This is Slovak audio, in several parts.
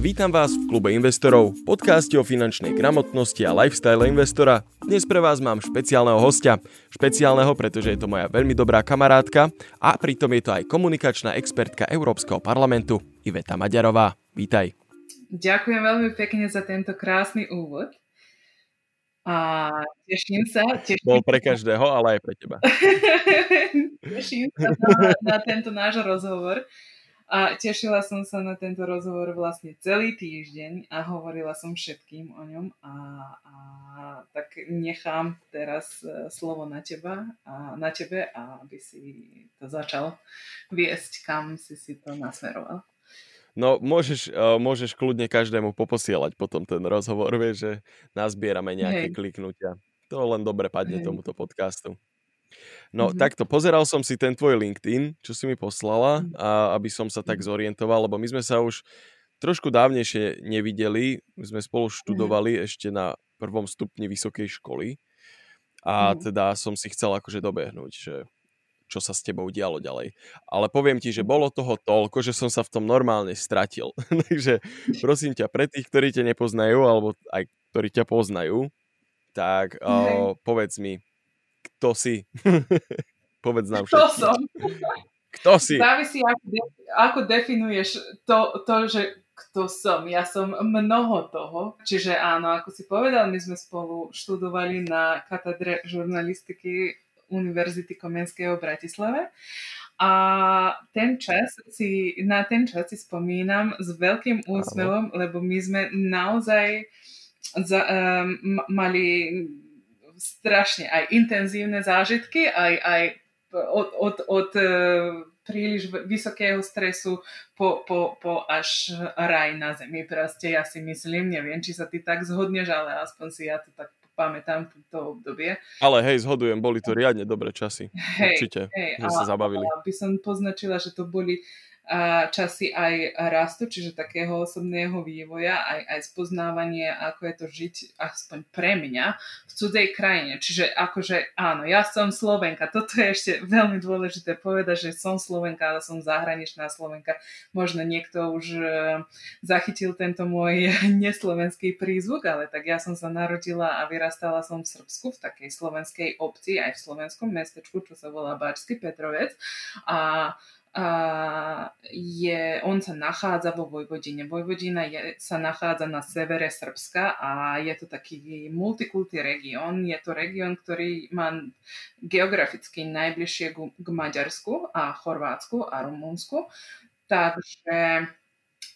Vítam vás v klube investorov, podcaste o finančnej gramotnosti a lifestyle investora. Dnes pre vás mám špeciálneho hostia. Špeciálneho, pretože je to moja veľmi dobrá kamarátka a pritom je to aj komunikačná expertka Európskeho parlamentu Iveta Maďarová. Vítaj. Ďakujem veľmi pekne za tento krásny úvod. A teším sa. Teším Bol pre každého, ale aj pre teba. teším sa na, na tento náš rozhovor. A tešila som sa na tento rozhovor vlastne celý týždeň a hovorila som všetkým o ňom a, a tak nechám teraz e, slovo na teba a na tebe, aby si to začal viesť, kam si si to nasmeroval. No, môžeš, uh, môžeš kľudne každému poposielať potom ten rozhovor, vieš, že nazbierame nejaké Hej. kliknutia. To len dobre padne Hej. tomuto podcastu. No mm-hmm. takto, pozeral som si ten tvoj LinkedIn, čo si mi poslala, mhm. a aby som sa tak mhm. zorientoval, lebo my sme sa už trošku dávnejšie nevideli, my sme spolu mhm. študovali mm-hmm. ešte na prvom stupni vysokej školy a mm-hmm. teda som si chcel akože dobehnúť, že čo sa s tebou dialo ďalej. Ale poviem ti, že bolo toho toľko, že som sa v tom normálne stratil. Takže prosím ťa, pre tých, ktorí ťa nepoznajú, alebo aj ktorí ťa poznajú, tak mm-hmm. uh, povedz mi, kto si? Povedz nám Kto všetko. som? Kto si? Závisí, ako, de- ako definuješ to, to, že kto som. Ja som mnoho toho. Čiže áno, ako si povedal, my sme spolu študovali na katedre žurnalistiky Univerzity Komenského v Bratislave. A ten čas si, na ten čas si spomínam s veľkým úsmevom, lebo my sme naozaj za, um, mali strašne aj intenzívne zážitky, aj, aj od, od, od e, príliš vysokého stresu po, po, po až raj na zemi. Proste ja si myslím, neviem, či sa ty tak zhodneš, ale aspoň si ja to tak pamätám to obdobie. Ale hej, zhodujem, boli to riadne dobré časy. Hej, Určite, hej, že sa zabavili. A by som poznačila, že to boli časy aj rastu, čiže takého osobného vývoja, aj, aj spoznávanie, ako je to žiť, aspoň pre mňa, v cudzej krajine. Čiže akože áno, ja som Slovenka. Toto je ešte veľmi dôležité povedať, že som Slovenka, ale som zahraničná Slovenka. Možno niekto už e, zachytil tento môj neslovenský prízvuk, ale tak ja som sa narodila a vyrastala som v Srbsku, v takej slovenskej obci, aj v slovenskom mestečku, čo sa volá Bačský Petrovec. A a je, on sa nachádza vo Vojvodine. Vojvodina je, sa nachádza na severe Srbska a je to taký multikulty región. Je to región, ktorý má geograficky najbližšie k Maďarsku a Chorvátsku a Rumunsku. Takže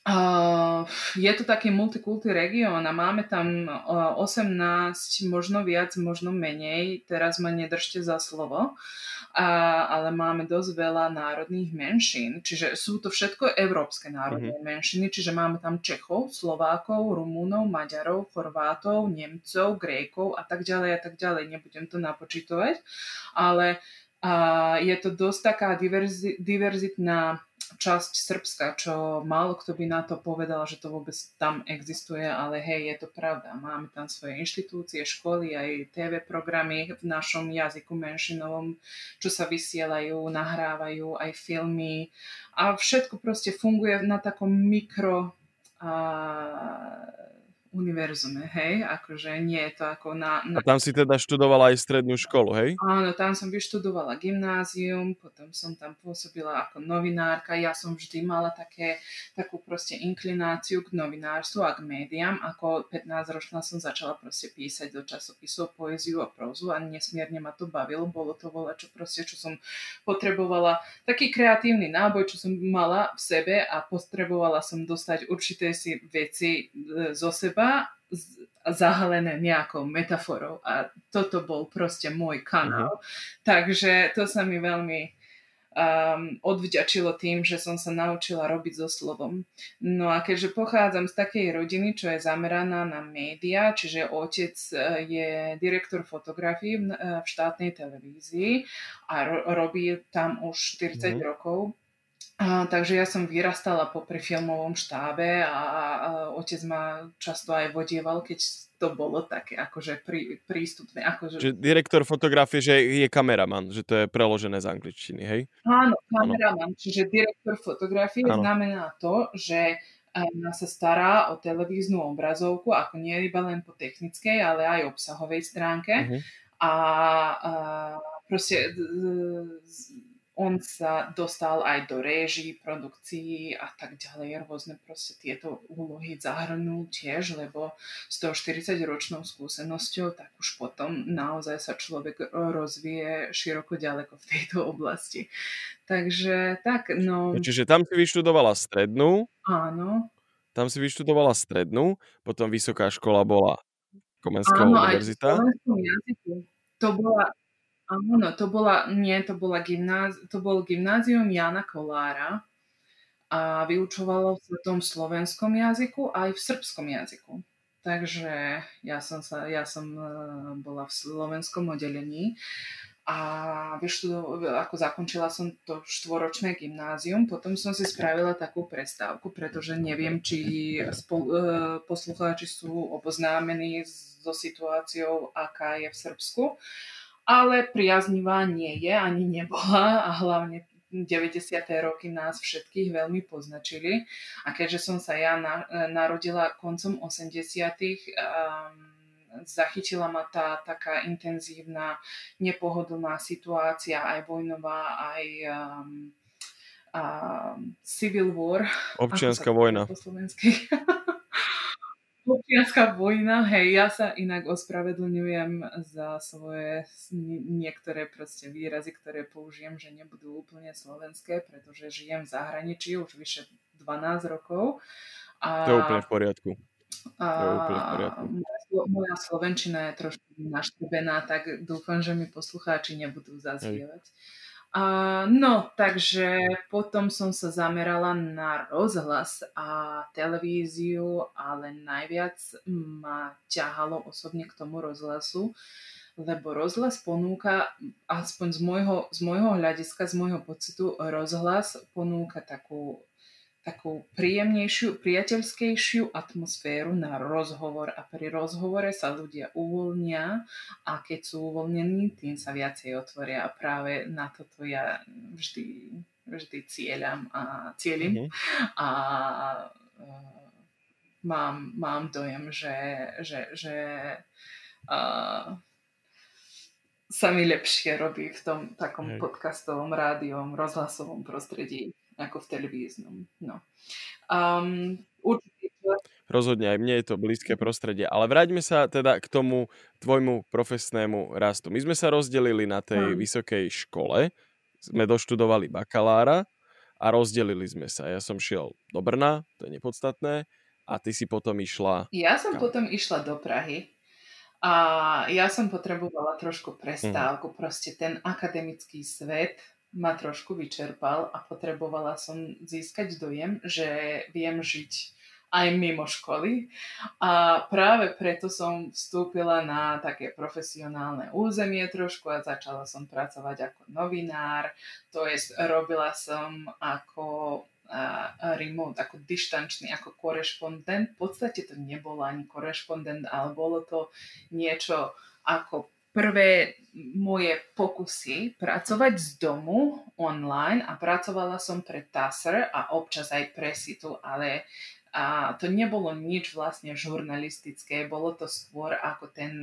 Uh, je to taký multikulty región a máme tam uh, 18, možno viac, možno menej, teraz ma nedržte za slovo, a, ale máme dosť veľa národných menšín, čiže sú to všetko európske národné mm-hmm. menšiny, čiže máme tam Čechov, Slovákov, Rumúnov, Maďarov, Chorvátov, Nemcov, Grékov a tak ďalej a tak ďalej. Nebudem to napočítovať, ale a je to dosť taká diverzi, diverzitná časť Srbska, čo málo kto by na to povedal, že to vôbec tam existuje, ale hej, je to pravda. Máme tam svoje inštitúcie, školy, aj TV programy v našom jazyku menšinovom, čo sa vysielajú, nahrávajú, aj filmy a všetko proste funguje na takom mikro a univerzume, hej, akože nie je to ako na, na... A tam si teda študovala aj strednú školu, hej? Áno, tam som vyštudovala gymnázium, potom som tam pôsobila ako novinárka, ja som vždy mala také, takú proste inklináciu k novinárstvu a k médiám, ako 15 ročná som začala proste písať do časopisov poéziu a prózu a nesmierne ma to bavilo, bolo to voľa, čo proste, čo som potrebovala, taký kreatívny náboj, čo som mala v sebe a potrebovala som dostať určité si veci e, zo seba iba zahalené nejakou metaforou a toto bol proste môj kanál. Uh-huh. Takže to sa mi veľmi um, odvďačilo tým, že som sa naučila robiť so slovom. No a keďže pochádzam z takej rodiny, čo je zameraná na média, čiže otec e, je direktor fotografií v, e, v štátnej televízii a ro- robí tam už 40 uh-huh. rokov, a, takže ja som vyrastala popri filmovom štábe a, a otec ma často aj vodieval, keď to bolo také akože prí, prístupné. Akože... Že direktor fotografie, že je kameraman, že to je preložené z angličtiny, hej? Áno, kameraman, ano. čiže direktor fotografie ano. znamená to, že sa stará o televíznu obrazovku, ako nie iba len po technickej, ale aj obsahovej stránke. Uh-huh. A, a proste on sa dostal aj do réží, produkcií a tak ďalej. Rôzne proste tieto úlohy zahrnul tiež, lebo s tou 40-ročnou skúsenosťou, tak už potom naozaj sa človek rozvíje široko ďaleko v tejto oblasti. Takže tak, no... Čiže tam si vyštudovala strednú. Áno. Tam si vyštudovala strednú, potom vysoká škola bola Komenská univerzita. Áno, aj v To bola Áno, to bola, nie, to, bola gymnáz, to bol gymnázium Jana Kolára a vyučovalo sa v tom slovenskom jazyku aj v srbskom jazyku. Takže ja som, sa, ja som e, bola v slovenskom oddelení a ako zakončila som to štvoročné gymnázium, potom som si spravila takú prestávku, pretože neviem, či spol, e, poslucháči sú oboznámení so situáciou, aká je v Srbsku ale priaznivá nie je, ani nebola a hlavne 90. roky nás všetkých veľmi poznačili. A keďže som sa ja na, narodila koncom 80. Um, zachytila ma tá taká intenzívna, nepohodlná situácia, aj vojnová, aj um, um, civil war. Občianská vojna. Po slovensky. Občianská vojna, hej, ja sa inak ospravedlňujem za svoje niektoré proste výrazy, ktoré použijem, že nebudú úplne slovenské, pretože žijem v zahraničí už vyše 12 rokov. A, to je úplne v poriadku. A, to je úplne v poriadku. Moja, moja slovenčina je trošku naštrbená, tak dúfam, že mi poslucháči nebudú zazvievať. Hej. No, takže potom som sa zamerala na rozhlas a televíziu, ale najviac ma ťahalo osobne k tomu rozhlasu, lebo rozhlas ponúka, aspoň z môjho, z môjho hľadiska, z môjho pocitu, rozhlas ponúka takú takú príjemnejšiu, priateľskejšiu atmosféru na rozhovor a pri rozhovore sa ľudia uvoľnia a keď sú uvoľnení, tým sa viacej otvoria a práve na toto ja vždy, vždy cieľam a cieľim mm-hmm. a uh, mám, mám dojem, že, že, že uh, sa mi lepšie robí v tom takom Hej. podcastovom, rádiom, rozhlasovom prostredí ako v televíznom. No. Um, určite. Rozhodne aj mne je to blízke prostredie. Ale vráťme sa teda k tomu tvojmu profesnému rastu. My sme sa rozdelili na tej hmm. vysokej škole, sme doštudovali bakalára a rozdelili sme sa. Ja som šiel do Brna, to je nepodstatné, a ty si potom išla... Ja som kam? potom išla do Prahy a ja som potrebovala trošku prestávku. Hmm. Proste ten akademický svet ma trošku vyčerpal a potrebovala som získať dojem, že viem žiť aj mimo školy. A práve preto som vstúpila na také profesionálne územie trošku a začala som pracovať ako novinár. To je, robila som ako remote, ako dištančný, ako korešpondent. V podstate to nebolo ani korešpondent, ale bolo to niečo ako prvé moje pokusy pracovať z domu online a pracovala som pre TASR a občas aj pre SITU, ale a to nebolo nič vlastne žurnalistické, bolo to skôr ako ten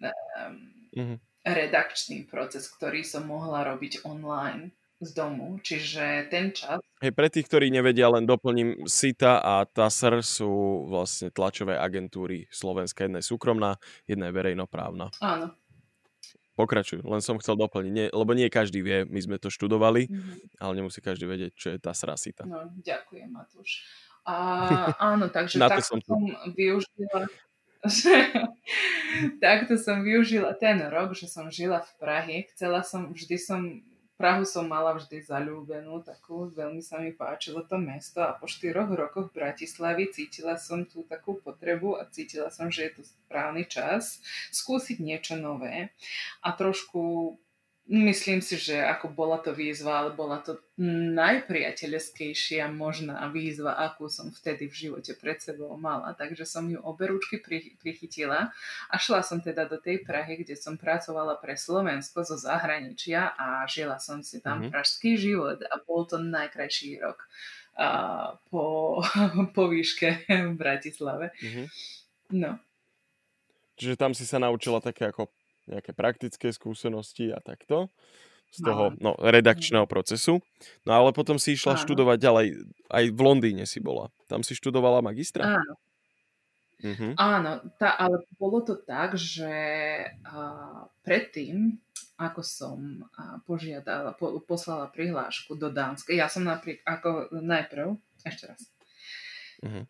um, mm-hmm. redakčný proces, ktorý som mohla robiť online z domu, čiže ten čas... Hej, pre tých, ktorí nevedia, len doplním, SITA a TASR sú vlastne tlačové agentúry Slovenska, jedna je súkromná, jedna je verejnoprávna. Áno. Pokračuj, len som chcel doplniť, nie, lebo nie každý vie, my sme to študovali, mm-hmm. ale nemusí každý vedieť, čo je TASR a SITA. No, ďakujem, Matúš. A, áno, takže tak som, som využila takto som využila ten rok, že som žila v Prahe. Chcela som, vždy som Prahu som mala vždy zalúbenú, takú, veľmi sa mi páčilo to mesto a po štyroch rokoch v Bratislavy cítila som tú takú potrebu a cítila som, že je to správny čas skúsiť niečo nové a trošku Myslím si, že ako bola to výzva, ale bola to najpriateľskejšia možná výzva, akú som vtedy v živote pred sebou mala. Takže som ju oberúčky prichytila a šla som teda do tej Prahy, kde som pracovala pre Slovensko zo zahraničia a žila som si tam mm-hmm. pražský život a bol to najkrajší rok a, po, po výške v Bratislave. Mm-hmm. No. Čiže tam si sa naučila také ako nejaké praktické skúsenosti a takto z toho no, redakčného procesu. No ale potom si išla Áno. študovať ďalej. Aj v Londýne si bola. Tam si študovala magistra? Áno. Uh-huh. Áno, tá, ale bolo to tak, že uh, predtým, ako som uh, požiadala, po, poslala prihlášku do Dánska, ja som napríklad, ako najprv, ešte raz, uh-huh.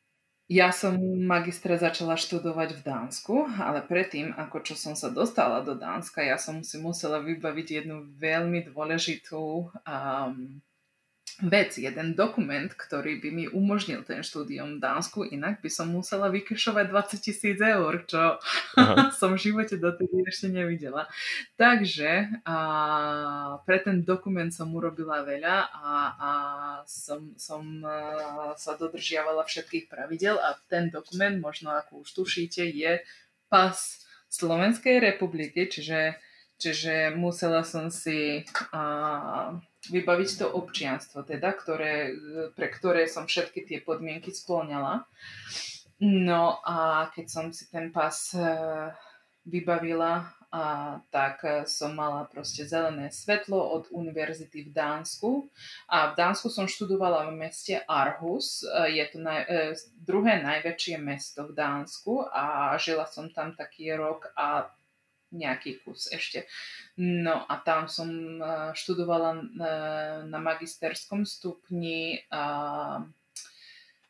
Ja som magistra začala študovať v Dánsku, ale predtým, ako čo som sa dostala do Dánska, ja som si musela vybaviť jednu veľmi dôležitú um, vec, jeden dokument, ktorý by mi umožnil ten štúdium v Dánsku, inak by som musela vykešovať 20 tisíc eur, čo som v živote dotedy ešte nevidela. Takže a, pre ten dokument som urobila veľa a, a som, som a, sa dodržiavala všetkých pravidel a ten dokument, možno ako už tušíte, je pas Slovenskej republiky, čiže, čiže musela som si a, vybaviť to občianstvo, teda, ktoré, pre ktoré som všetky tie podmienky splňala. No a keď som si ten pas e, vybavila, a tak som mala proste zelené svetlo od univerzity v Dánsku. A v Dánsku som študovala v meste Arhus. E, je to naj, e, druhé najväčšie mesto v Dánsku a žila som tam taký rok a nejaký kus ešte. No a tam som eh, študovala eh, na magisterskom stupni eh,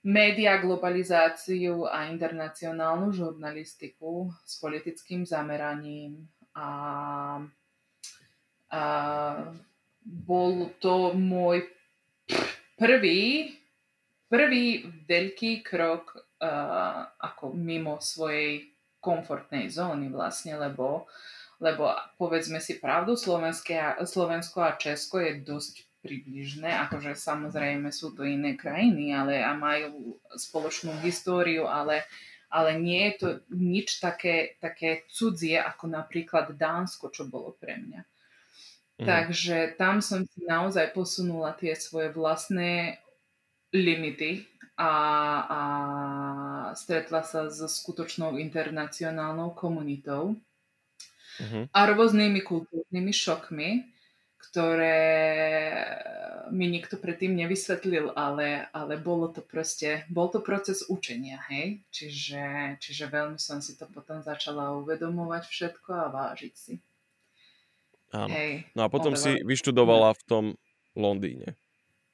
média, globalizáciu a internacionálnu žurnalistiku s politickým zameraním. A, a bol to môj prvý, prvý veľký krok uh, ako mimo svojej komfortnej zóny vlastne, lebo, lebo povedzme si pravdu, Slovensko a Česko je dosť približné, akože samozrejme sú to iné krajiny, ale a majú spoločnú históriu, ale, ale nie je to nič také, také cudzie, ako napríklad Dánsko, čo bolo pre mňa. Mm. Takže tam som si naozaj posunula tie svoje vlastné limity a, a stretla sa so skutočnou internacionálnou komunitou uh-huh. a rôznymi kultúrnymi šokmi, ktoré mi nikto predtým nevysvetlil, ale, ale bolo to proste, bol to proces učenia, hej? Čiže, čiže veľmi som si to potom začala uvedomovať všetko a vážiť si. Áno. Hej, no a potom si vyštudovala v tom Londýne.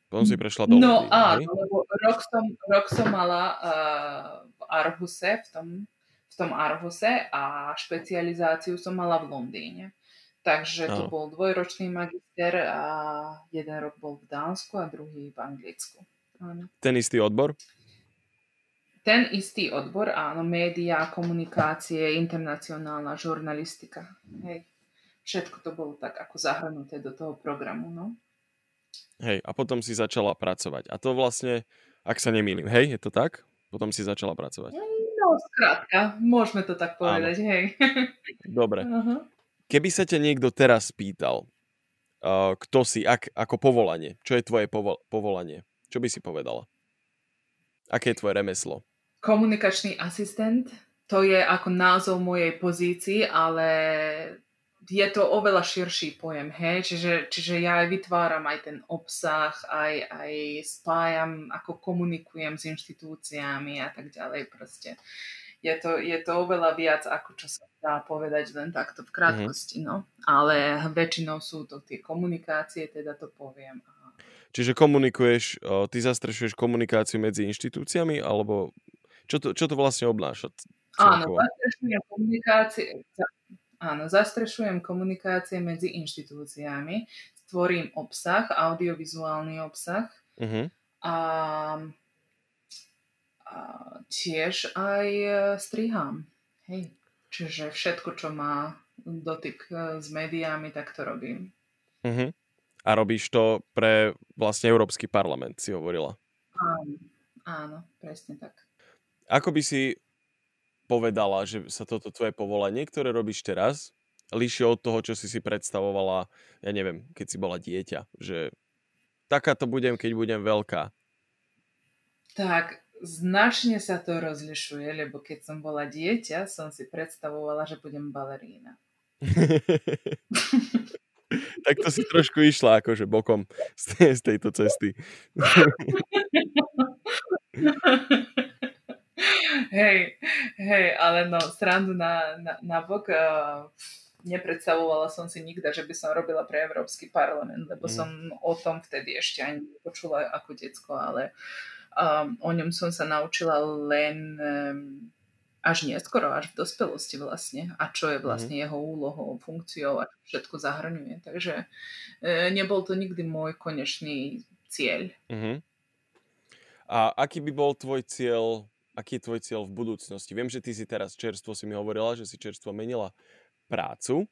Potom si prešla do No Londýna, áno, lebo rok som, rok som mala uh, v Arhuse, v tom, v tom Arhuse a špecializáciu som mala v Londýne. Takže to bol dvojročný magister a jeden rok bol v Dánsku a druhý v Anglicku. Áno. Ten istý odbor? Ten istý odbor, áno, média, komunikácie, internacionálna žurnalistika. Hej. Všetko to bolo tak ako zahrnuté do toho programu, no. Hej, a potom si začala pracovať. A to vlastne, ak sa nemýlim, hej, je to tak? Potom si začala pracovať. No, skrátka, môžeme to tak povedať, Áno. hej. Dobre. Uh-huh. Keby sa ťa niekto teraz spýtal, uh, kto si, ak, ako povolanie, čo je tvoje povo- povolanie, čo by si povedala? Aké je tvoje remeslo? Komunikačný asistent, to je ako názov mojej pozícii, ale je to oveľa širší pojem, hej? Čiže, čiže ja aj vytváram aj ten obsah, aj, aj spájam, ako komunikujem s inštitúciami a tak ďalej proste. Je to, je to oveľa viac, ako čo sa dá povedať len takto v krátkosti, mm-hmm. no. Ale väčšinou sú to tie komunikácie, teda to poviem. Čiže komunikuješ, ty zastrešuješ komunikáciu medzi inštitúciami, alebo čo to, čo to vlastne obnáša? Áno, zastrešujem komunikácie, Áno, zastrešujem komunikácie medzi inštitúciami, tvorím obsah, audiovizuálny obsah uh-huh. a, a tiež aj e, strihám. Hej. Čiže všetko, čo má dotyk e, s médiami, tak to robím. Uh-huh. A robíš to pre vlastne Európsky parlament, si hovorila. Áno, áno, presne tak. Ako by si povedala, že sa toto tvoje povolanie, ktoré robíš teraz, líši od toho, čo si si predstavovala, ja neviem, keď si bola dieťa, že taká to budem, keď budem veľká. Tak, značne sa to rozlišuje, lebo keď som bola dieťa, som si predstavovala, že budem balerína. tak to si trošku išla akože bokom z, z tejto cesty. hej, hej, ale no, srandu na, na, na bok, uh, nepredstavovala som si nikda, že by som robila pre Európsky parlament, lebo mm. som o tom vtedy ešte ani počula ako decko, ale um, o ňom som sa naučila len um, až neskoro, až v dospelosti vlastne a čo je vlastne mm. jeho úlohou, funkciou a všetko zahrňuje. Takže e, nebol to nikdy môj konečný cieľ. Mm-hmm. A aký by bol tvoj cieľ, aký je tvoj cieľ v budúcnosti? Viem, že ty si teraz čerstvo si mi hovorila, že si čerstvo menila prácu,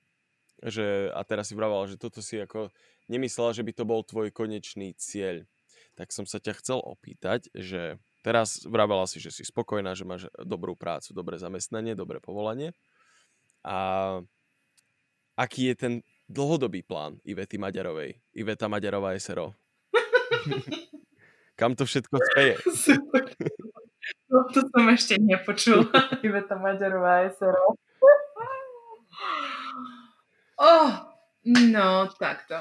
že, a teraz si vravala, že toto si ako nemyslela, že by to bol tvoj konečný cieľ. Tak som sa ťa chcel opýtať, že Teraz vravela si, že si spokojná, že máš dobrú prácu, dobré zamestnanie, dobré povolanie. A aký je ten dlhodobý plán Ivety Maďarovej? Iveta Maďarová SRO. Kam to všetko speje? To som ešte nepočula. Iveta Maďarová SRO. Oh, no, takto.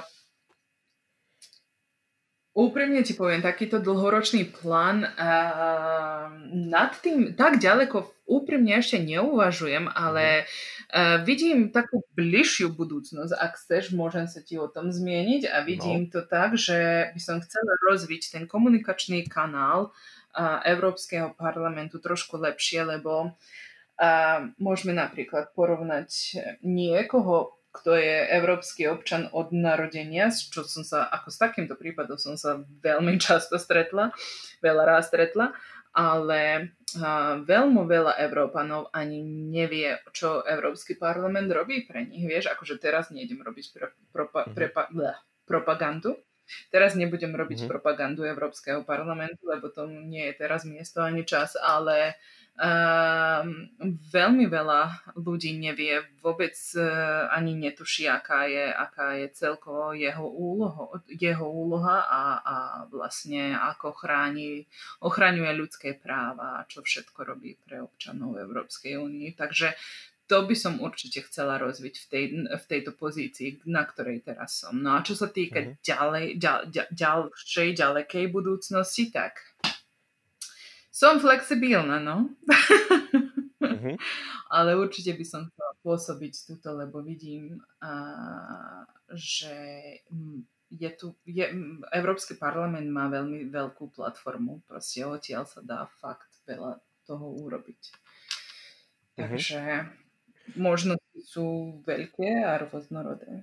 Úprimne ti poviem, takýto dlhoročný plán uh, nad tým tak ďaleko úprimne ešte neuvažujem, ale uh, vidím takú bližšiu budúcnosť. Ak chceš, môžem sa ti o tom zmieniť a vidím no. to tak, že by som chcela rozviť ten komunikačný kanál uh, Európskeho parlamentu trošku lepšie, lebo môžeme napríklad porovnať niekoho kto je európsky občan od narodenia, čo som sa, ako s takýmto prípadom som sa veľmi často stretla, veľa ráz stretla, ale veľmi veľa Európanov ani nevie, čo Európsky parlament robí pre nich. Vieš, akože teraz nejdem robiť pro, propa, mhm. prepa, bleh, propagandu, Teraz nebudem robiť mm-hmm. propagandu Európskeho parlamentu, lebo to nie je teraz miesto ani čas, ale Um, veľmi veľa ľudí nevie, vôbec uh, ani netuší, aká je, aká je celkovo jeho, úloho, jeho úloha a, a vlastne ako chráni, ochraňuje ľudské práva a čo všetko robí pre občanov Európskej únie. Takže to by som určite chcela rozviť v, tej, v tejto pozícii, na ktorej teraz som. No a čo sa týka mm-hmm. ďalej, ďal, ďal, ďalšej, ďalekej budúcnosti, tak som flexibilná, no. Uh-huh. Ale určite by som chcela pôsobiť túto, lebo vidím, a, že je tu, je, Európsky parlament má veľmi veľkú platformu, proste odtiaľ sa dá fakt veľa toho urobiť. Takže možnosti sú veľké a rôznorodé.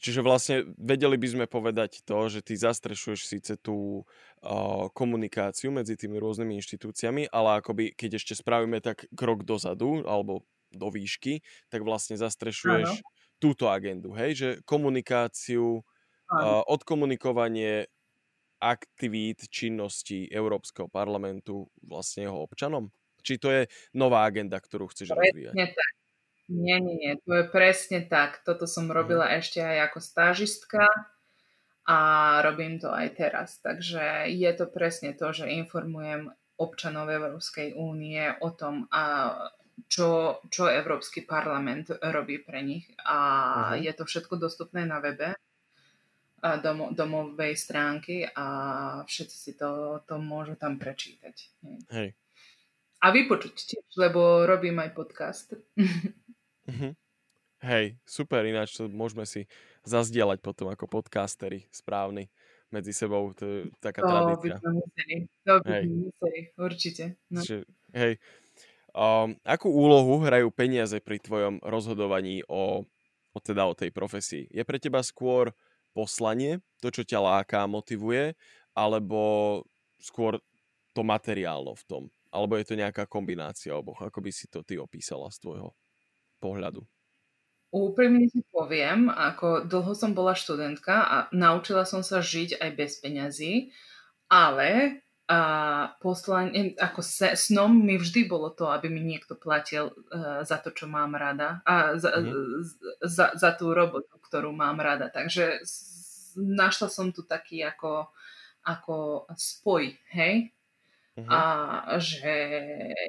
Čiže vlastne vedeli by sme povedať to, že ty zastrešuješ síce tú uh, komunikáciu medzi tými rôznymi inštitúciami, ale akoby keď ešte spravíme tak krok dozadu alebo do výšky, tak vlastne zastrešuješ ano. túto agendu, hej? Že komunikáciu, uh, odkomunikovanie aktivít, činností Európskeho parlamentu vlastne jeho občanom? Či to je nová agenda, ktorú chceš rozvíjať? tak. Nie, nie, nie, to je presne tak. Toto som mhm. robila ešte aj ako stážistka a robím to aj teraz. Takže je to presne to, že informujem občanov Európskej únie o tom, a čo, čo Európsky parlament robí pre nich. A uh-huh. je to všetko dostupné na webe domo, domovej stránky a všetci si to, to môžu tam prečítať. Hej. A vypočuť tiež, lebo robím aj podcast. Uh-huh. Hej, super, ináč to môžeme si zazdieľať potom ako podcastery správny medzi sebou, to je taká to tradícia. By museli. To by hej. museli, určite. No. Čiže, hej, um, akú úlohu hrajú peniaze pri tvojom rozhodovaní o, o, teda o tej profesii? Je pre teba skôr poslanie, to, čo ťa láká, motivuje, alebo skôr to materiálno v tom? Alebo je to nejaká kombinácia oboch? Ako by si to ty opísala z tvojho pohľadu? Úprimne si poviem, ako dlho som bola študentka a naučila som sa žiť aj bez peňazí, ale a poslanie, ako se, snom mi vždy bolo to, aby mi niekto platil uh, za to, čo mám rada a za, mm. za, za tú robotu, ktorú mám rada. Takže našla som tu taký ako, ako spoj, hej? Uh-huh. A že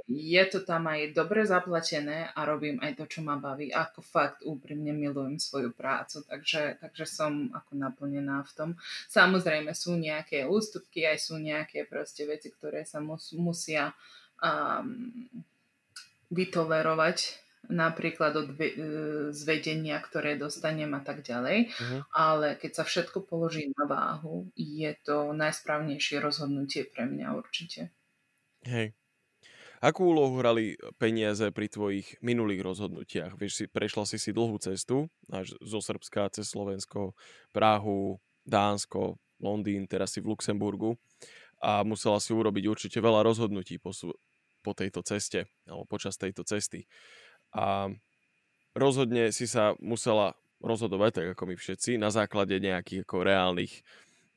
je to tam aj dobre zaplatené a robím aj to, čo ma baví. Ako fakt úprimne milujem svoju prácu, takže, takže som ako naplnená v tom. Samozrejme sú nejaké ústupky, aj sú nejaké proste veci, ktoré sa mus, musia um, vytolerovať napríklad od e, zvedenia, ktoré dostanem a tak ďalej. Uh-huh. Ale keď sa všetko položí na váhu, je to najsprávnejšie rozhodnutie pre mňa určite. Hej. Akú úlohu hrali peniaze pri tvojich minulých rozhodnutiach? Vieš, si, prešla si si dlhú cestu, až zo Srbska cez Slovensko, Prahu, Dánsko, Londýn, teraz si v Luxemburgu a musela si urobiť určite veľa rozhodnutí po, po tejto ceste, alebo počas tejto cesty. A rozhodne si sa musela rozhodovať, tak ako my všetci, na základe nejakých ako reálnych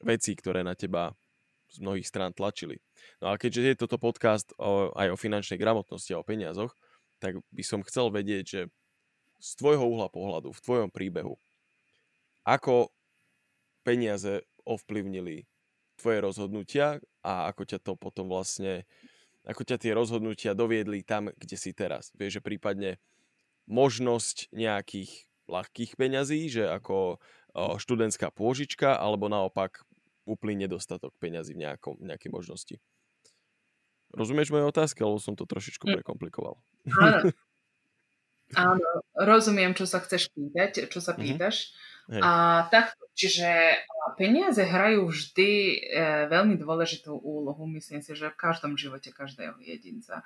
vecí, ktoré na teba z mnohých strán tlačili. No a keďže je toto podcast o, aj o finančnej gramotnosti a o peniazoch, tak by som chcel vedieť, že z tvojho uhla pohľadu, v tvojom príbehu, ako peniaze ovplyvnili tvoje rozhodnutia a ako ťa to potom vlastne ako ťa tie rozhodnutia doviedli tam, kde si teraz. Vieš, že prípadne možnosť nejakých ľahkých peňazí, že ako študentská pôžička, alebo naopak úplný nedostatok peňazí v nejakom, nejakej možnosti. Rozumieš moje otázky, alebo som to trošičku hm. prekomplikoval? Áno. Áno, rozumiem, čo sa chceš pýtať, čo sa mhm. pýtaš. Mm-hmm. A tak, čiže peniaze hrajú vždy e, veľmi dôležitú úlohu, myslím si, že v každom živote každého jedinca.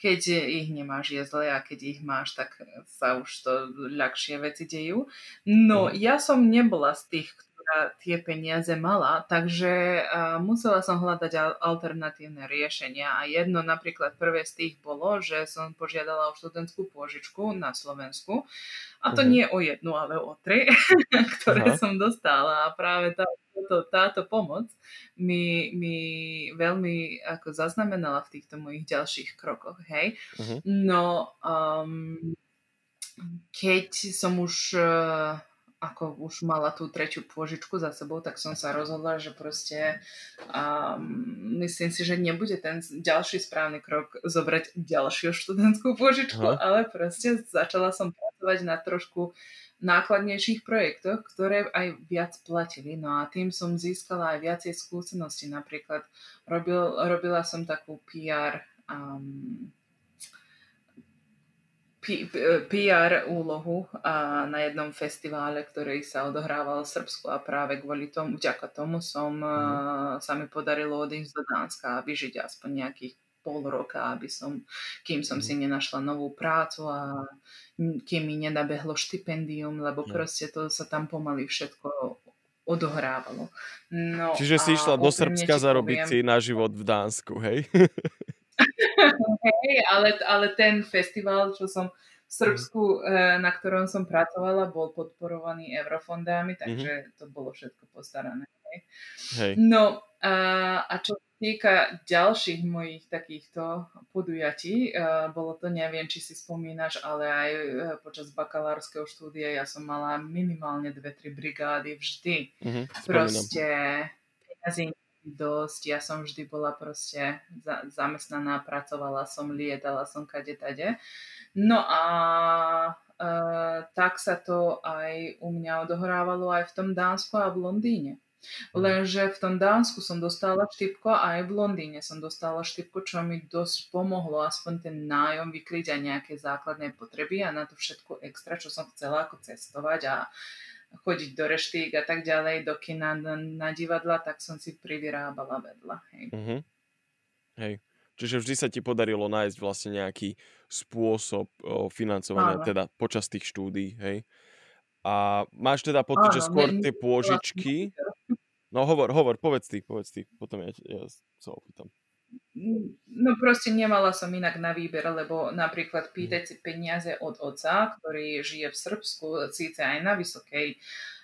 Keď ich nemáš, je zle a keď ich máš, tak sa už to ľahšie veci dejú. No, mm. ja som nebola z tých, ktorá tie peniaze mala, takže uh, musela som hľadať alternatívne riešenia a jedno napríklad prvé z tých bolo, že som požiadala o študentskú pôžičku na Slovensku a to uh-huh. nie o jednu, ale o tri, ktoré uh-huh. som dostala a práve tá, táto, táto pomoc mi, mi veľmi ako zaznamenala v týchto mojich ďalších krokoch, hej. Uh-huh. No, um, keď som už uh, ako už mala tú tretiu pôžičku za sebou, tak som sa rozhodla, že proste um, myslím si, že nebude ten ďalší správny krok zobrať ďalšiu študentskú pôžičku, Aha. ale proste začala som pracovať na trošku nákladnejších projektoch, ktoré aj viac platili. No a tým som získala aj viacej skúseností. Napríklad robil, robila som takú PR um, PR úlohu a na jednom festivále, ktorý sa odohrával v Srbsku a práve kvôli tomu, vďaka tomu som, mm. sa mi podarilo odísť do Dánska a vyžiť aspoň nejakých pol roka, aby som, kým som mm. si nenašla novú prácu a kým mi nenabehlo štipendium, lebo mm. proste to sa tam pomaly všetko odohrávalo. No, Čiže si išla do Srbska zarobiť si na život v Dánsku, hej? Hej, ale, ale ten festival, čo som v Srbsku, mm. na ktorom som pracovala, bol podporovaný eurofondami, mhm. takže mm-hmm. to bolo všetko postarané. Hej. Hej. No a, a čo týka ďalších mojich takýchto podujatí, uh, bolo to, neviem, či si spomínaš, ale aj uh, počas bakalárskeho štúdia ja som mala minimálne dve, tri brigády vždy. Mm-hmm, Proste peniazy dosť. Ja som vždy bola proste za, zamestnaná, pracovala som, lietala som kade tade. No a e, tak sa to aj u mňa odohrávalo aj v tom Dánsku a v Londýne. Mhm. Lenže v tom Dánsku som dostala štipko a aj v Londýne som dostala štipko, čo mi dosť pomohlo aspoň ten nájom vykryť aj nejaké základné potreby a na to všetko extra, čo som chcela ako cestovať a chodiť do reštík a tak ďalej, do kina, na, na divadla, tak som si privyrábala vedľa. Hej. Uh-huh. Hej. Čiže vždy sa ti podarilo nájsť vlastne nejaký spôsob o, financovania, Áno. teda počas tých štúdí, hej? A máš teda pocit, že skôr tie pôžičky... No hovor, hovor, povedz ty, povedz ty, potom ja, ja sa opýtam. No proste nemala som inak na výber, lebo napríklad pýtať si peniaze od oca, ktorý žije v Srbsku, síce aj na vysokej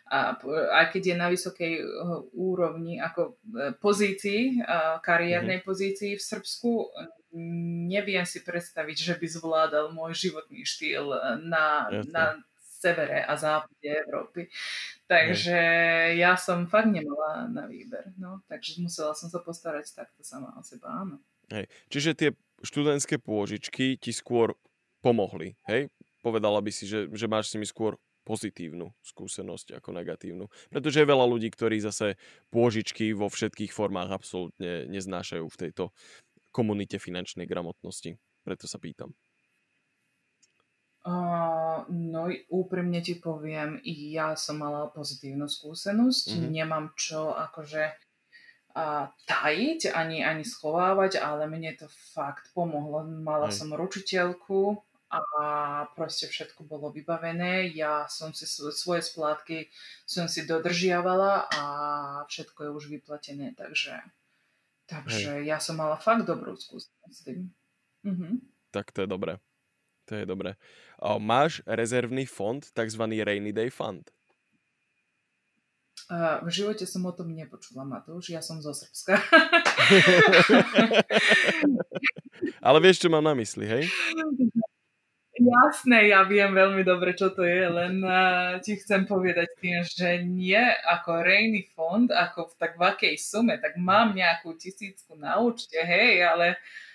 a aj keď je na vysokej uh, úrovni ako uh, pozícii, kariérnej mm-hmm. pozícii v Srbsku, neviem si predstaviť, že by zvládal môj životný štýl na, na severe a západe Európy. Takže ja som fakt nemala na výber. No, takže musela som sa postarať takto sama o seba, áno. Hej. Čiže tie študentské pôžičky ti skôr pomohli, hej? Povedala by si, že, že máš s nimi skôr pozitívnu skúsenosť ako negatívnu. Pretože je veľa ľudí, ktorí zase pôžičky vo všetkých formách absolútne neznášajú v tejto komunite finančnej gramotnosti. Preto sa pýtam. Uh, no úprimne ti poviem, ja som mala pozitívnu skúsenosť, mm-hmm. nemám čo akože uh, tajiť ani, ani schovávať, ale mne to fakt pomohlo. Mala Hej. som ručiteľku, a proste všetko bolo vybavené. Ja som si svoje splátky som si dodržiavala a všetko je už vyplatené, takže, takže ja som mala fakt dobrú skúsenosť s tým. Mhm. Tak to je dobré. To je dobré. A máš rezervný fond, takzvaný Rainy Day Fund? Uh, v živote som o tom nepočula, Matúš. Ja som zo Srbska. Ale vieš, čo mám na mysli, hej? Jasné, ja viem veľmi dobre, čo to je, len uh, ti chcem povedať tým, že nie ako rejný fond, ako v tak vakej sume, tak mám nejakú tisícku na účte, hej, ale uh,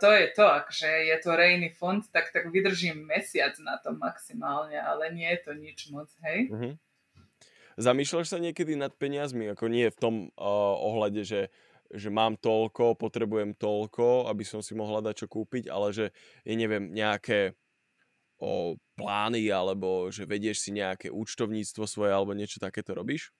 to je to, akže je to rejný fond, tak, tak vydržím mesiac na to maximálne, ale nie je to nič moc, hej. Uh-huh. Zamýšľaš sa niekedy nad peniazmi, ako nie v tom uh, ohľade, že že mám toľko, potrebujem toľko, aby som si mohla dať čo kúpiť, ale že je, neviem, nejaké o plány alebo že vedieš si nejaké účtovníctvo svoje alebo niečo takéto robíš?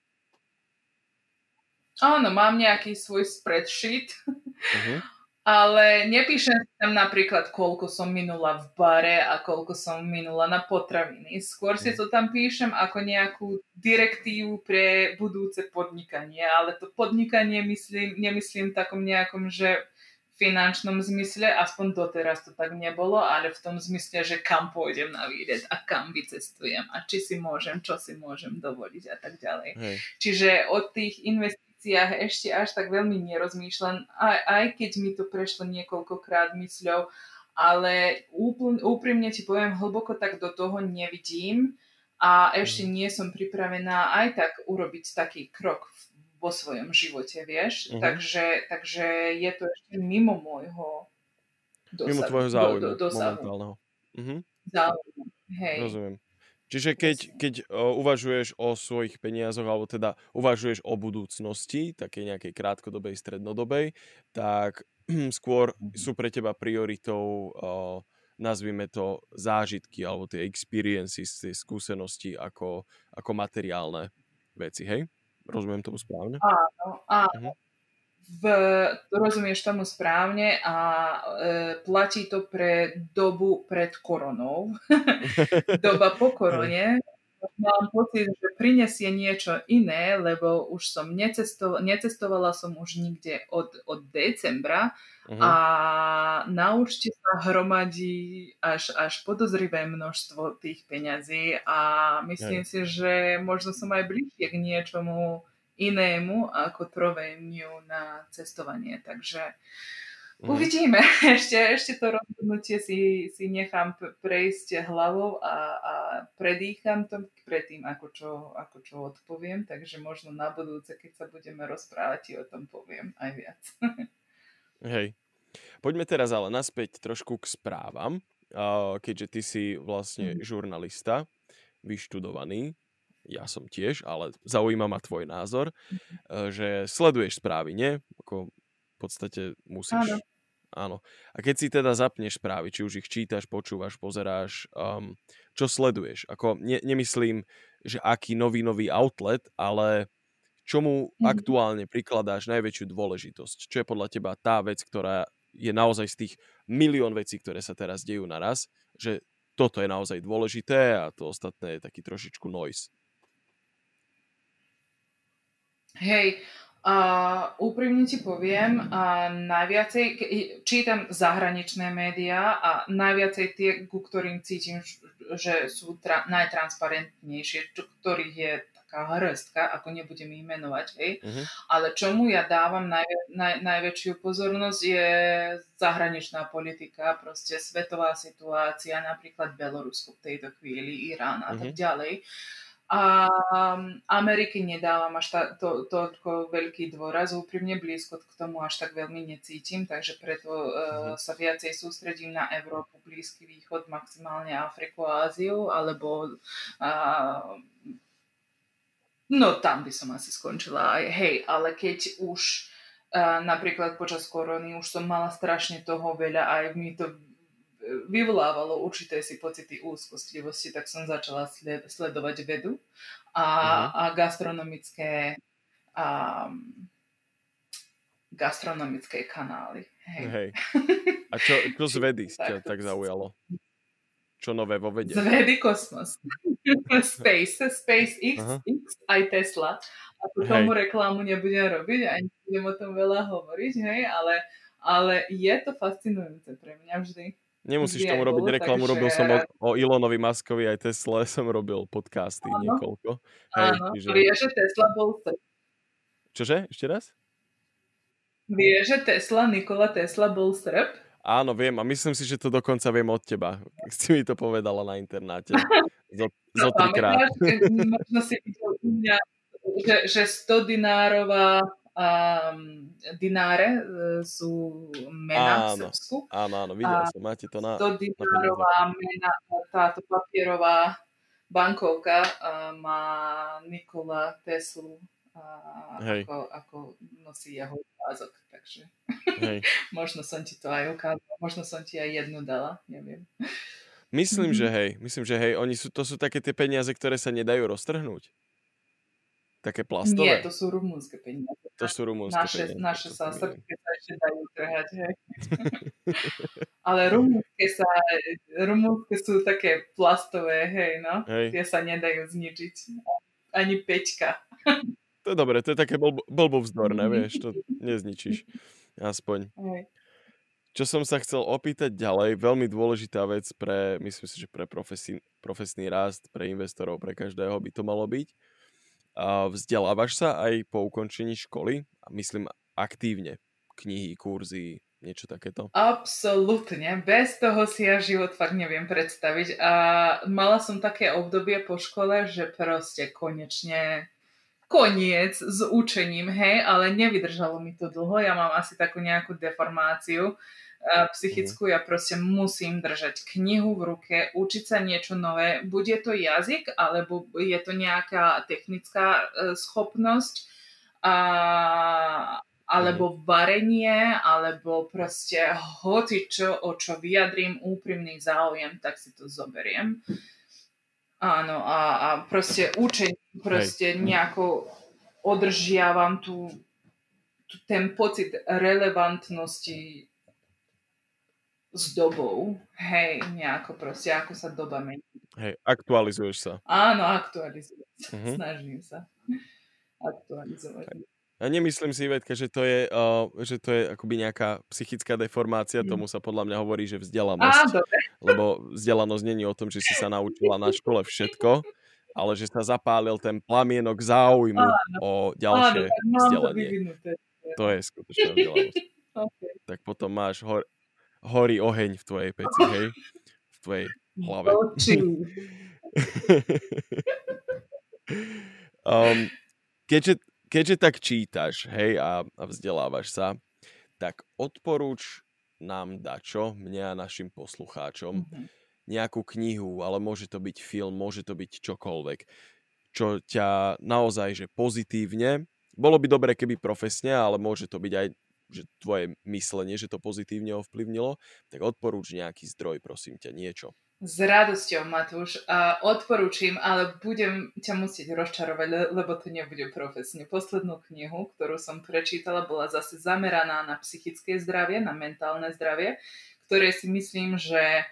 Áno, mám nejaký svoj spreadsheet, uh-huh. ale nepíšem tam napríklad, koľko som minula v bare a koľko som minula na potraviny. Skôr si to tam píšem ako nejakú direktívu pre budúce podnikanie, ale to podnikanie myslím, nemyslím takom nejakom, že finančnom zmysle, aspoň doteraz to tak nebolo, ale v tom zmysle, že kam pôjdem na výlet a kam vycestujem a či si môžem, čo si môžem dovoliť a tak ďalej. Hej. Čiže o tých investíciách ešte až tak veľmi nerozmýšľam, aj, aj keď mi to prešlo niekoľkokrát mysľou, ale úpln, úprimne ti poviem, hlboko tak do toho nevidím a ešte mhm. nie som pripravená aj tak urobiť taký krok vo svojom živote, vieš. Uh-huh. Takže, takže je to ešte mimo môjho dosahu. Mimo tvojho záujmu do, do, momentálneho. Uh-huh. Záujmu, hej. Rozumiem. Čiže keď, keď uh, uvažuješ o svojich peniazoch, alebo teda uvažuješ o budúcnosti, takej nejakej krátkodobej, strednodobej, tak skôr mhm. sú pre teba prioritou, uh, nazvime to, zážitky, alebo tie experiences, tie skúsenosti ako, ako materiálne veci, hej? Rozumiem tomu správne? Áno, áno. Uh-huh. V, rozumieš tomu správne a e, platí to pre dobu pred koronou. Doba po korone mám pocit, že prinesie niečo iné, lebo už som necestovala, necestovala som už nikde od, od decembra uh-huh. a na účte sa hromadí až, až podozrivé množstvo tých peňazí a myslím Aj. si, že možno som aj bližšie k niečomu inému ako troveniu na cestovanie. Takže Mm. Uvidíme. Ešte, ešte to rozhodnutie si, si nechám prejsť hlavou a, a predýcham to predtým, ako čo, ako čo odpoviem. Takže možno na budúce, keď sa budeme rozprávať, ti o tom poviem aj viac. Hej. Poďme teraz ale naspäť trošku k správam, keďže ty si vlastne mm. žurnalista, vyštudovaný, ja som tiež, ale zaujíma ma tvoj názor, mm. že sleduješ správy, nie? Ako v podstate musíš. Áno. Áno. A keď si teda zapneš správy, či už ich čítaš, počúvaš, pozeráš, um, čo sleduješ? Ako, ne, nemyslím, že aký novinový outlet, ale čomu mm-hmm. aktuálne prikladáš najväčšiu dôležitosť? Čo je podľa teba tá vec, ktorá je naozaj z tých milión vecí, ktoré sa teraz dejú naraz, že toto je naozaj dôležité a to ostatné je taký trošičku noise. Hej, a úprimne ti poviem, a najviacej čítam zahraničné médiá a najviacej tie, ku ktorým cítim, že sú tra- najtransparentnejšie, čo, ktorých je taká hrstka, ako nebudem ich menovať, hej. Uh-huh. Ale čomu ja dávam naj- naj- najväčšiu pozornosť je zahraničná politika, proste svetová situácia, napríklad Belorusko v tejto chvíli, Irán a uh-huh. tak mhm. ďalej. A Ameriky nedávam až ta, to, toľko veľký dôraz, úprimne blízko k tomu až tak veľmi necítim, takže preto uh, sa viacej sústredím na Európu, Blízky východ, maximálne Afriku a Áziu, alebo uh, no tam by som asi skončila. Aj, hej, ale keď už uh, napríklad počas korony už som mala strašne toho veľa, aj mi to vyvolávalo určité si pocity úzkostlivosti, tak som začala sled, sledovať vedu a, uh-huh. a gastronomické a, gastronomické kanály. Hej. Hej. A čo, čo z vedy ťa tak zaujalo? Čo nové vo vede? Z vedy kosmos. Space, SpaceX, uh-huh. X, aj Tesla. A tu tomu reklamu nebudem robiť, ani nebudem o tom veľa hovoriť, hej, ale, ale je to fascinujúce pre mňa vždy. Nemusíš tomu robiť reklamu, takže... robil som o, o Elonovi Maskovi aj Tesla, som robil podcasty áno. niekoľko. Hej, Áno, čiže... vie, že Tesla bol. Čože? Ešte raz? Vie, že Tesla, Nikola Tesla bol Srb? Áno, viem a myslím si, že to dokonca viem od teba. Si mi to povedala na internáte. Zo, zo no, trikrát. Možno si videl u mňa, že, že 100 dinárová um, dináre e, sú mena áno, v Srbsku. Áno, áno, videl som, máte to na... 100 dinárová mena, táto papierová bankovka uh, má Nikola Teslu uh, ako, ako nosí jeho obrázok, takže Hej. možno som ti to aj ukázala, možno som ti aj jednu dala, neviem. Myslím, že hej, myslím, že hej, oni sú, to sú také tie peniaze, ktoré sa nedajú roztrhnúť. Také plastové? Nie, to sú rumúnske peniaze. To sú rumúnske naše, peniaze. Naše sa srbské sa ešte dajú trhať, hej. Ale rumúnske sa, rumúnske sú také plastové, hej, no. Hej. Tie sa nedajú zničiť. Ani peťka. to je dobré, to je také blbo, blbovzdorné, vieš, to nezničíš. Aspoň. Hej. Čo som sa chcel opýtať ďalej, veľmi dôležitá vec pre, myslím si, že pre profesí, profesný rast, pre investorov, pre každého by to malo byť Vzdelávaš sa aj po ukončení školy? Myslím aktívne. Knihy, kurzy, niečo takéto? Absolútne. Bez toho si ja život fakt neviem predstaviť. A mala som také obdobie po škole, že proste konečne koniec s učením, hej, ale nevydržalo mi to dlho. Ja mám asi takú nejakú deformáciu psychickú, ja proste musím držať knihu v ruke, učiť sa niečo nové. Bude to jazyk, alebo je to nejaká technická e, schopnosť, a, alebo mhm. varenie, alebo proste hoci čo, o čo vyjadrím úprimný záujem, tak si to zoberiem. Áno, a, a proste učenie, proste nejako održiavam tu, tu ten pocit relevantnosti s dobou, hej, nejako proste, ako sa doba mení. Hej, aktualizuješ sa. Áno, aktualizujem sa, uh-huh. snažím sa aktualizovať. Ja nemyslím si, Vetka, že to je, uh, že to je akoby nejaká psychická deformácia, mm. tomu sa podľa mňa hovorí, že vzdelanosť. Á, lebo vzdelanosť není o tom, že si sa naučila na škole všetko, ale že sa zapálil ten plamienok záujmu áno. o ďalšie áno, vzdelanie. To je skutočná vzdelanosť. okay. Tak potom máš hor- horí oheň v tvojej peci, hej? V tvojej hlave. um, keďže, keďže tak čítaš, hej, a, a vzdelávaš sa, tak odporúč nám dačo, mne a našim poslucháčom, mm-hmm. nejakú knihu, ale môže to byť film, môže to byť čokoľvek, čo ťa naozaj, že pozitívne, bolo by dobre, keby profesne, ale môže to byť aj že tvoje myslenie, že to pozitívne ovplyvnilo, tak odporúč nejaký zdroj, prosím ťa, niečo. S radosťou, Matúš. A odporúčim, ale budem ťa musieť rozčarovať, lebo to nebude profesne. Poslednú knihu, ktorú som prečítala, bola zase zameraná na psychické zdravie, na mentálne zdravie, ktoré si myslím, že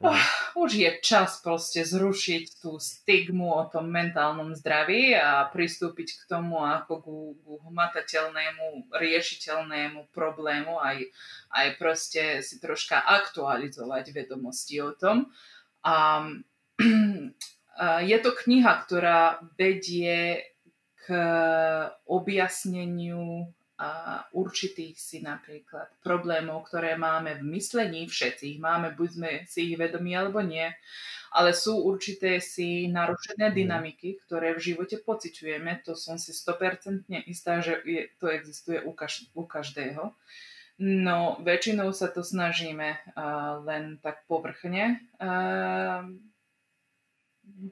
Oh, už je čas proste zrušiť tú stigmu o tom mentálnom zdraví a pristúpiť k tomu ako ku, ku hmatateľnému, riešiteľnému problému, aj, aj proste si troška aktualizovať vedomosti o tom. A, je to kniha, ktorá vedie k objasneniu určitých si napríklad problémov, ktoré máme v myslení, všetci ich máme, buď sme si ich vedomí alebo nie, ale sú určité si narušené mhm. dynamiky, ktoré v živote pociťujeme, to som si 100% istá, že je, to existuje u, kaž, u každého. No, väčšinou sa to snažíme uh, len tak povrchne uh,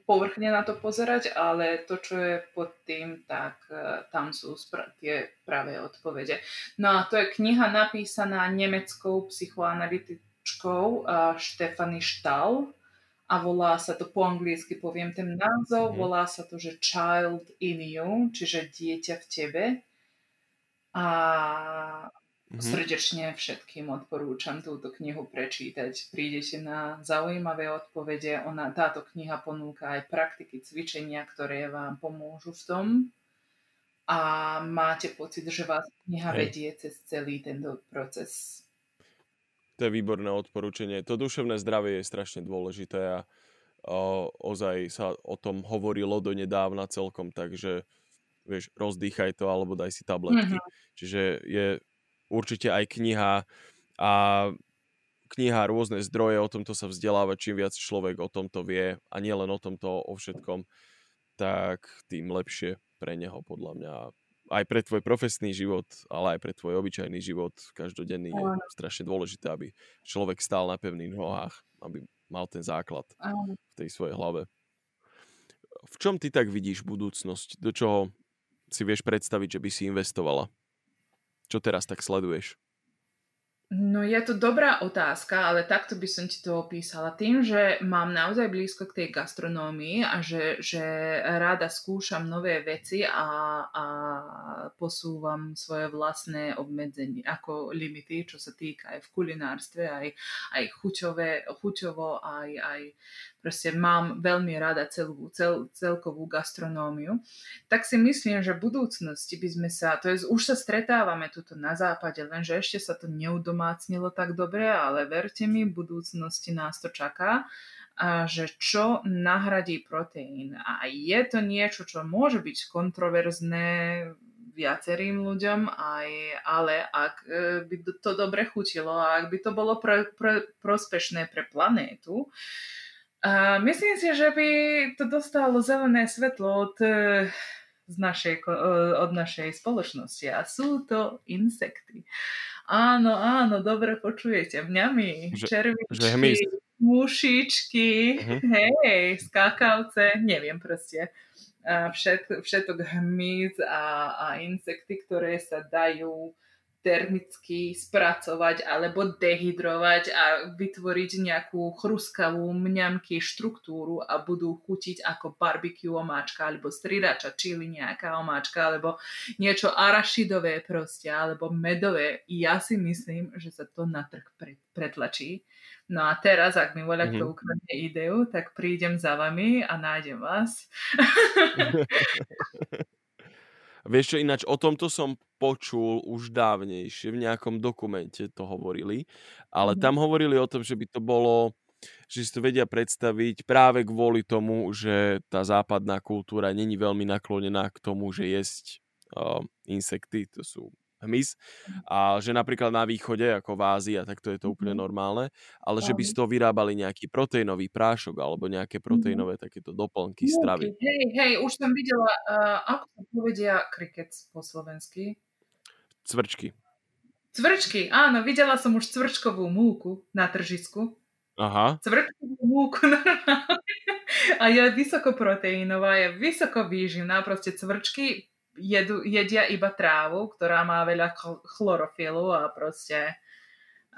povrchne na to pozerať, ale to, čo je pod tým, tak uh, tam sú spra- tie pravé odpovede. No a to je kniha napísaná nemeckou psychoanalytičkou uh, Stefany Stahl a volá sa to po anglicky, poviem ten názov, mm. volá sa to, že Child in You, čiže dieťa v tebe. A Mm-hmm. Srdečne všetkým odporúčam túto knihu prečítať. Prídete na zaujímavé odpovede. Ona, táto kniha ponúka aj praktiky, cvičenia, ktoré vám pomôžu v tom. A máte pocit, že vás kniha Hej. vedie cez celý tento proces. To je výborné odporúčanie. To duševné zdravie je strašne dôležité a o, ozaj sa o tom hovorilo donedávna celkom, takže vieš, rozdýchaj to alebo daj si tabletky. Mm-hmm. Čiže je určite aj kniha a kniha rôzne zdroje, o tomto sa vzdeláva, čím viac človek o tomto vie a nie len o tomto, o všetkom, tak tým lepšie pre neho podľa mňa. Aj pre tvoj profesný život, ale aj pre tvoj obyčajný život každodenný je strašne dôležité, aby človek stál na pevných nohách, aby mal ten základ v tej svojej hlave. V čom ty tak vidíš budúcnosť? Do čoho si vieš predstaviť, že by si investovala? Čo teraz tak sleduješ? No je to dobrá otázka, ale takto by som ti to opísala. Tým, že mám naozaj blízko k tej gastronómii a že, že rada skúšam nové veci a, a posúvam svoje vlastné obmedzenie, ako limity, čo sa týka aj v kulinárstve, aj, aj chuťové, chuťovo, aj, aj proste mám veľmi rada celú, cel, celkovú gastronómiu, tak si myslím, že v budúcnosti by sme sa, to je, už sa stretávame tuto na západe, lenže ešte sa to neudomácnilo tak dobre, ale verte mi, v budúcnosti nás to čaká že čo nahradí proteín. A je to niečo, čo môže byť kontroverzné viacerým ľuďom, aj, ale ak e, by to dobre chutilo a ak by to bolo pro, pro, prospešné pre planétu, a myslím si, že by to dostalo zelené svetlo od, e, z našej, e, od našej spoločnosti a sú to insekty. Áno, áno, dobre počujete. Mňami, červičky, mušičky, uh-huh. hej, skákavce, neviem proste. Všet, všetok hmyz a, a insekty, ktoré sa dajú termicky spracovať alebo dehydrovať a vytvoriť nejakú chruskavú mňamky štruktúru a budú chutiť ako barbecue omáčka alebo stridača, čili nejaká omáčka alebo niečo arašidové proste alebo medové. Ja si myslím, že sa to na trh pretlačí. No a teraz, ak mi voľa kto mm-hmm. ukradne ideu, tak prídem za vami a nájdem vás. Vieš čo, ináč o tomto som počul už dávnejšie, v nejakom dokumente to hovorili, ale mhm. tam hovorili o tom, že by to bolo, že si to vedia predstaviť práve kvôli tomu, že tá západná kultúra není veľmi naklonená k tomu, že jesť uh, insekty, to sú hmyz mhm. a že napríklad na východe, ako v Ázii, a tak to je to úplne mhm. normálne, ale že by z toho vyrábali nejaký proteínový prášok alebo nejaké proteínové takéto doplnky stravy. Hej, hej, už som videla, uh, ako to povedia krikec po slovensky. Cvrčky. Cvrčky, áno, videla som už cvrčkovú múku na tržisku. Aha. Cvrčkovú múku a je vysokoproteínová, je vysoko výživná, proste cvrčky jedu, jedia iba trávu, ktorá má veľa chlorofilu a proste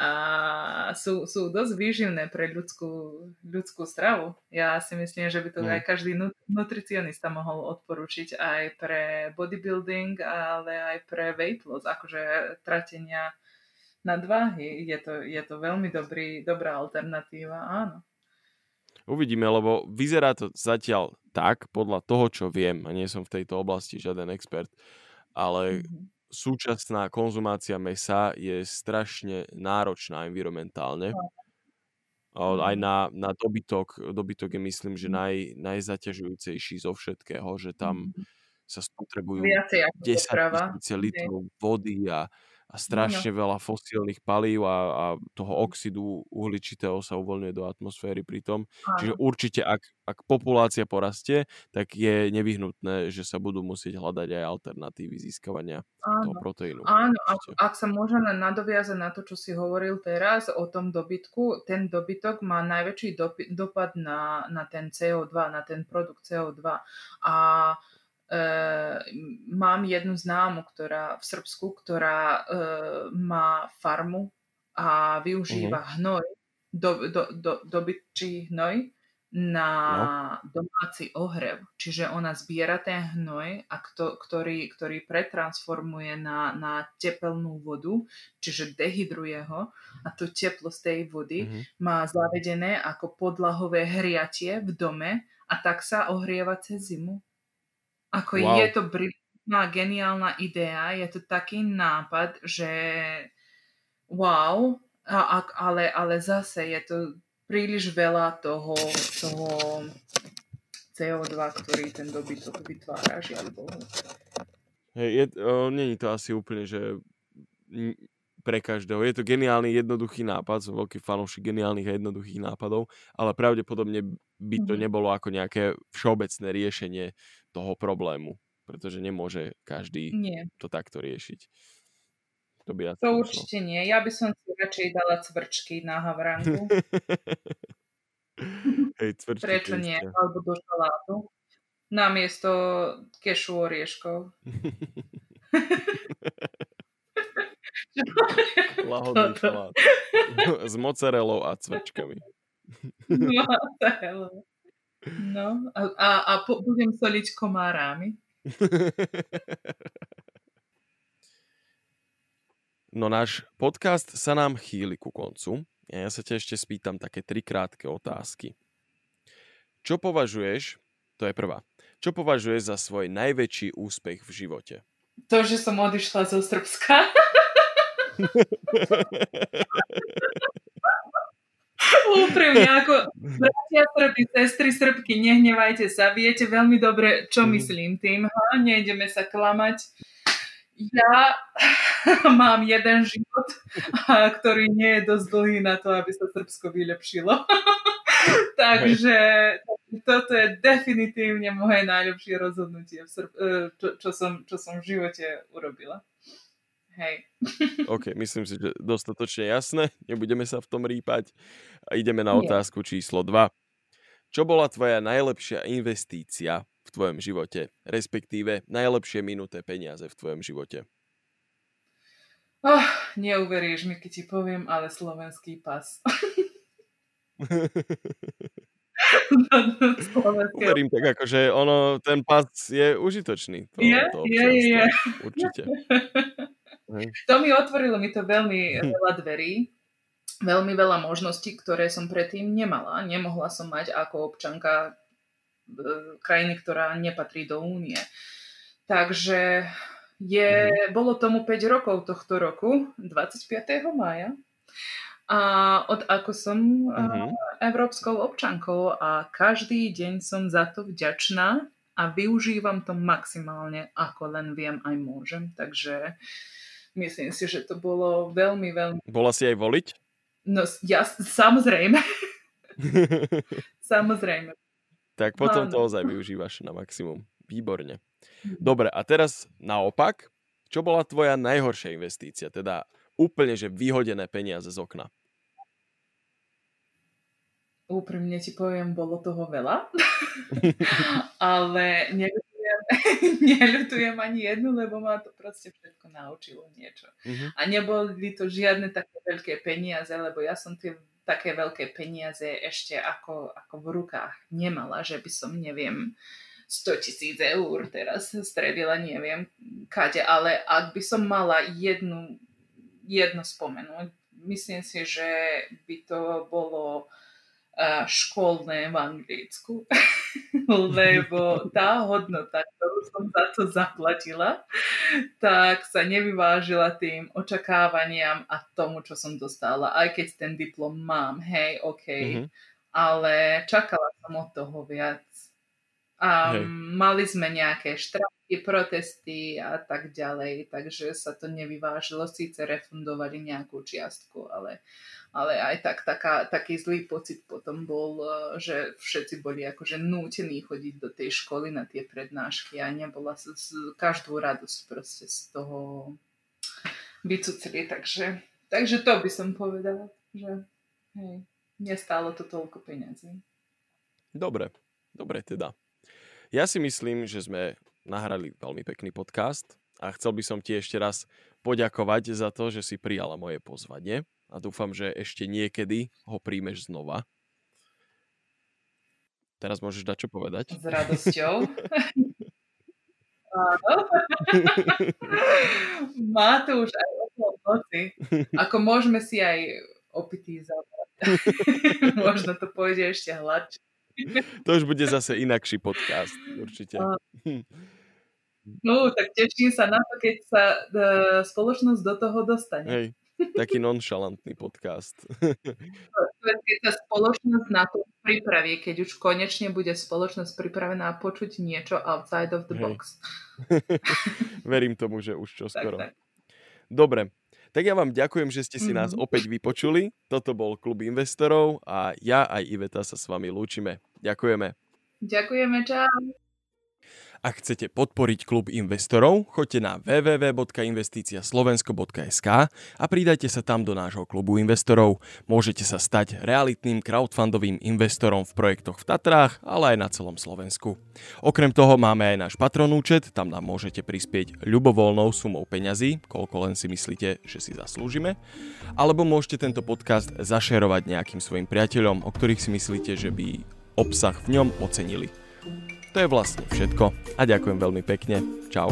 a sú, sú dosť výživné pre ľudskú, ľudskú stravu. Ja si myslím, že by to mm. aj každý nutricionista mohol odporučiť aj pre bodybuilding, ale aj pre weight loss, akože tratenia nadváhy. Je to, je to veľmi dobrý, dobrá alternatíva, áno. Uvidíme, lebo vyzerá to zatiaľ tak, podľa toho, čo viem, a nie som v tejto oblasti žiaden expert, ale mm-hmm. súčasná konzumácia mesa je strašne náročná environmentálne. Aj mhm. na, na dobytok. Dobytok je myslím, že mhm. naj, najzaťažujúcejší zo všetkého, že tam mhm. sa spotrebujú 10 tisíce litrov vody a a strašne no. veľa fosílnych palív a, a toho oxidu uhličitého sa uvoľňuje do atmosféry pritom. Čiže určite, ak, ak populácia porastie, tak je nevyhnutné, že sa budú musieť hľadať aj alternatívy získavania Áno. toho proteínu. Áno, ak, ak sa môžeme nadoviazať na to, čo si hovoril teraz o tom dobytku, ten dobytok má najväčší dopad na, na ten CO2, na ten produkt CO2. A mám jednu známu, ktorá v Srbsku, ktorá uh, má farmu a využíva uh-huh. hnoj, do, do, do, dobyčí hnoj na no. domáci ohrev. Čiže ona zbiera ten hnoj, a kto, ktorý, ktorý pretransformuje na, na tepelnú vodu, čiže dehydruje ho a to teplo z tej vody uh-huh. má zavedené ako podlahové hriatie v dome a tak sa ohrieva cez zimu. Ako wow. je to brutálna, geniálna idea, je to taký nápad, že wow, a, ale, ale zase je to príliš veľa toho, toho CO2, ktorý ten dobytok vytvára, žiaľ Bohu. Hej, je, o, není to asi úplne, že pre každého. Je to geniálny, jednoduchý nápad, som veľký fanúšik geniálnych a jednoduchých nápadov, ale pravdepodobne by to mm-hmm. nebolo ako nejaké všeobecné riešenie toho problému, pretože nemôže každý nie. to takto riešiť. To, by to určite nie. Ja by som si radšej dala cvrčky na havrangu. Hej, cvrčky Prečo nie? Alebo do šalátu. Namiesto kešu orieškov. Lahodný šalát. S mozzarellou a cvrčkami. Mozzarellou. No, a, a, a po, budem soliť komárami. No náš podcast sa nám chýli ku koncu. Ja sa ťa ešte spýtam také tri krátke otázky. Čo považuješ, to je prvá, čo považuješ za svoj najväčší úspech v živote? To, že som odišla zo Srbska. Úprimne, ako bratia Srby, sestry Srbky, nehnevajte sa, viete veľmi dobre, čo mhm. myslím tým, ha? nejdeme sa klamať. Ja mám jeden život, ktorý nie je dosť dlhý na to, aby sa Srbsko vylepšilo. Takže toto je definitívne moje najlepšie rozhodnutie, e, čo, čo, som, čo som v živote urobila. Hej. OK, myslím si, že dostatočne jasné. Nebudeme sa v tom rýpať. Ideme na otázku číslo 2. Čo bola tvoja najlepšia investícia v tvojom živote? Respektíve najlepšie minuté peniaze v tvojom živote? Oh, neuveríš mi, keď ti poviem, ale slovenský pas. Uverím tak, akože ono, ten pas je užitočný. To, je, to je, je. Určite. To mi otvorilo mi to veľmi veľa dverí, veľmi veľa možností, ktoré som predtým nemala. Nemohla som mať ako občanka e, krajiny, ktorá nepatrí do únie. Takže je, mm. bolo tomu 5 rokov tohto roku, 25. maja. A od ako som mm-hmm. európskou občankou a každý deň som za to vďačná a využívam to maximálne, ako len viem aj môžem. Takže myslím si, že to bolo veľmi, veľmi... Bola si aj voliť? No, ja, samozrejme. samozrejme. Tak potom to ozaj využívaš na maximum. Výborne. Mhm. Dobre, a teraz naopak, čo bola tvoja najhoršia investícia? Teda úplne, že vyhodené peniaze z okna. Úprimne ti poviem, bolo toho veľa. Ale neviem, neľutujem ani jednu, lebo ma to proste všetko naučilo niečo. Uh-huh. A neboli to žiadne také veľké peniaze, lebo ja som tie také veľké peniaze ešte ako, ako v rukách nemala, že by som, neviem, 100 tisíc eur teraz stredila, neviem kade, ale ak by som mala jednu, jedno spomenúť, myslím si, že by to bolo školné v Anglicku, lebo tá hodnota, ktorú som za to zaplatila, tak sa nevyvážila tým očakávaniam a tomu, čo som dostala. Aj keď ten diplom mám, hej, OK, mm-hmm. ale čakala som od toho viac. A hey. mali sme nejaké štrajky, protesty a tak ďalej, takže sa to nevyvážilo, síce refundovali nejakú čiastku, ale, ale aj tak taká, taký zlý pocit potom bol, e, že všetci boli akože nútení chodiť do tej školy na tie prednášky a nebola sa každú radosť proste z toho vycucili, takže, takže to by som povedala, že hej, nestálo to toľko peňazí. Dobre, dobre teda. Ja si myslím, že sme nahrali veľmi pekný podcast a chcel by som ti ešte raz poďakovať za to, že si prijala moje pozvanie a dúfam, že ešte niekedy ho príjmeš znova. Teraz môžeš dať čo povedať. S radosťou. Má to už aj okolo noci. Ako môžeme si aj opitý zabrať. Možno to pôjde ešte hladšie. To už bude zase inakší podcast, určite. No, tak teším sa na to, keď sa uh, spoločnosť do toho dostane. Hej, taký nonšalantný podcast. keď sa spoločnosť na to pripraví, keď už konečne bude spoločnosť pripravená počuť niečo outside of the Hej. box. Verím tomu, že už čoskoro. Tak, tak. Dobre, tak ja vám ďakujem, že ste si nás mhm. opäť vypočuli. Toto bol Klub investorov a ja aj Iveta sa s vami lúčime. Ďakujeme. Ďakujeme, čau. Ak chcete podporiť klub investorov, choďte na www.investiciaslovensko.sk a pridajte sa tam do nášho klubu investorov. Môžete sa stať realitným crowdfundovým investorom v projektoch v Tatrách, ale aj na celom Slovensku. Okrem toho máme aj náš patron účet, tam nám môžete prispieť ľubovoľnou sumou peňazí, koľko len si myslíte, že si zaslúžime, alebo môžete tento podcast zašerovať nejakým svojim priateľom, o ktorých si myslíte, že by obsah v ňom ocenili. To je vlastne všetko a ďakujem veľmi pekne. Čau.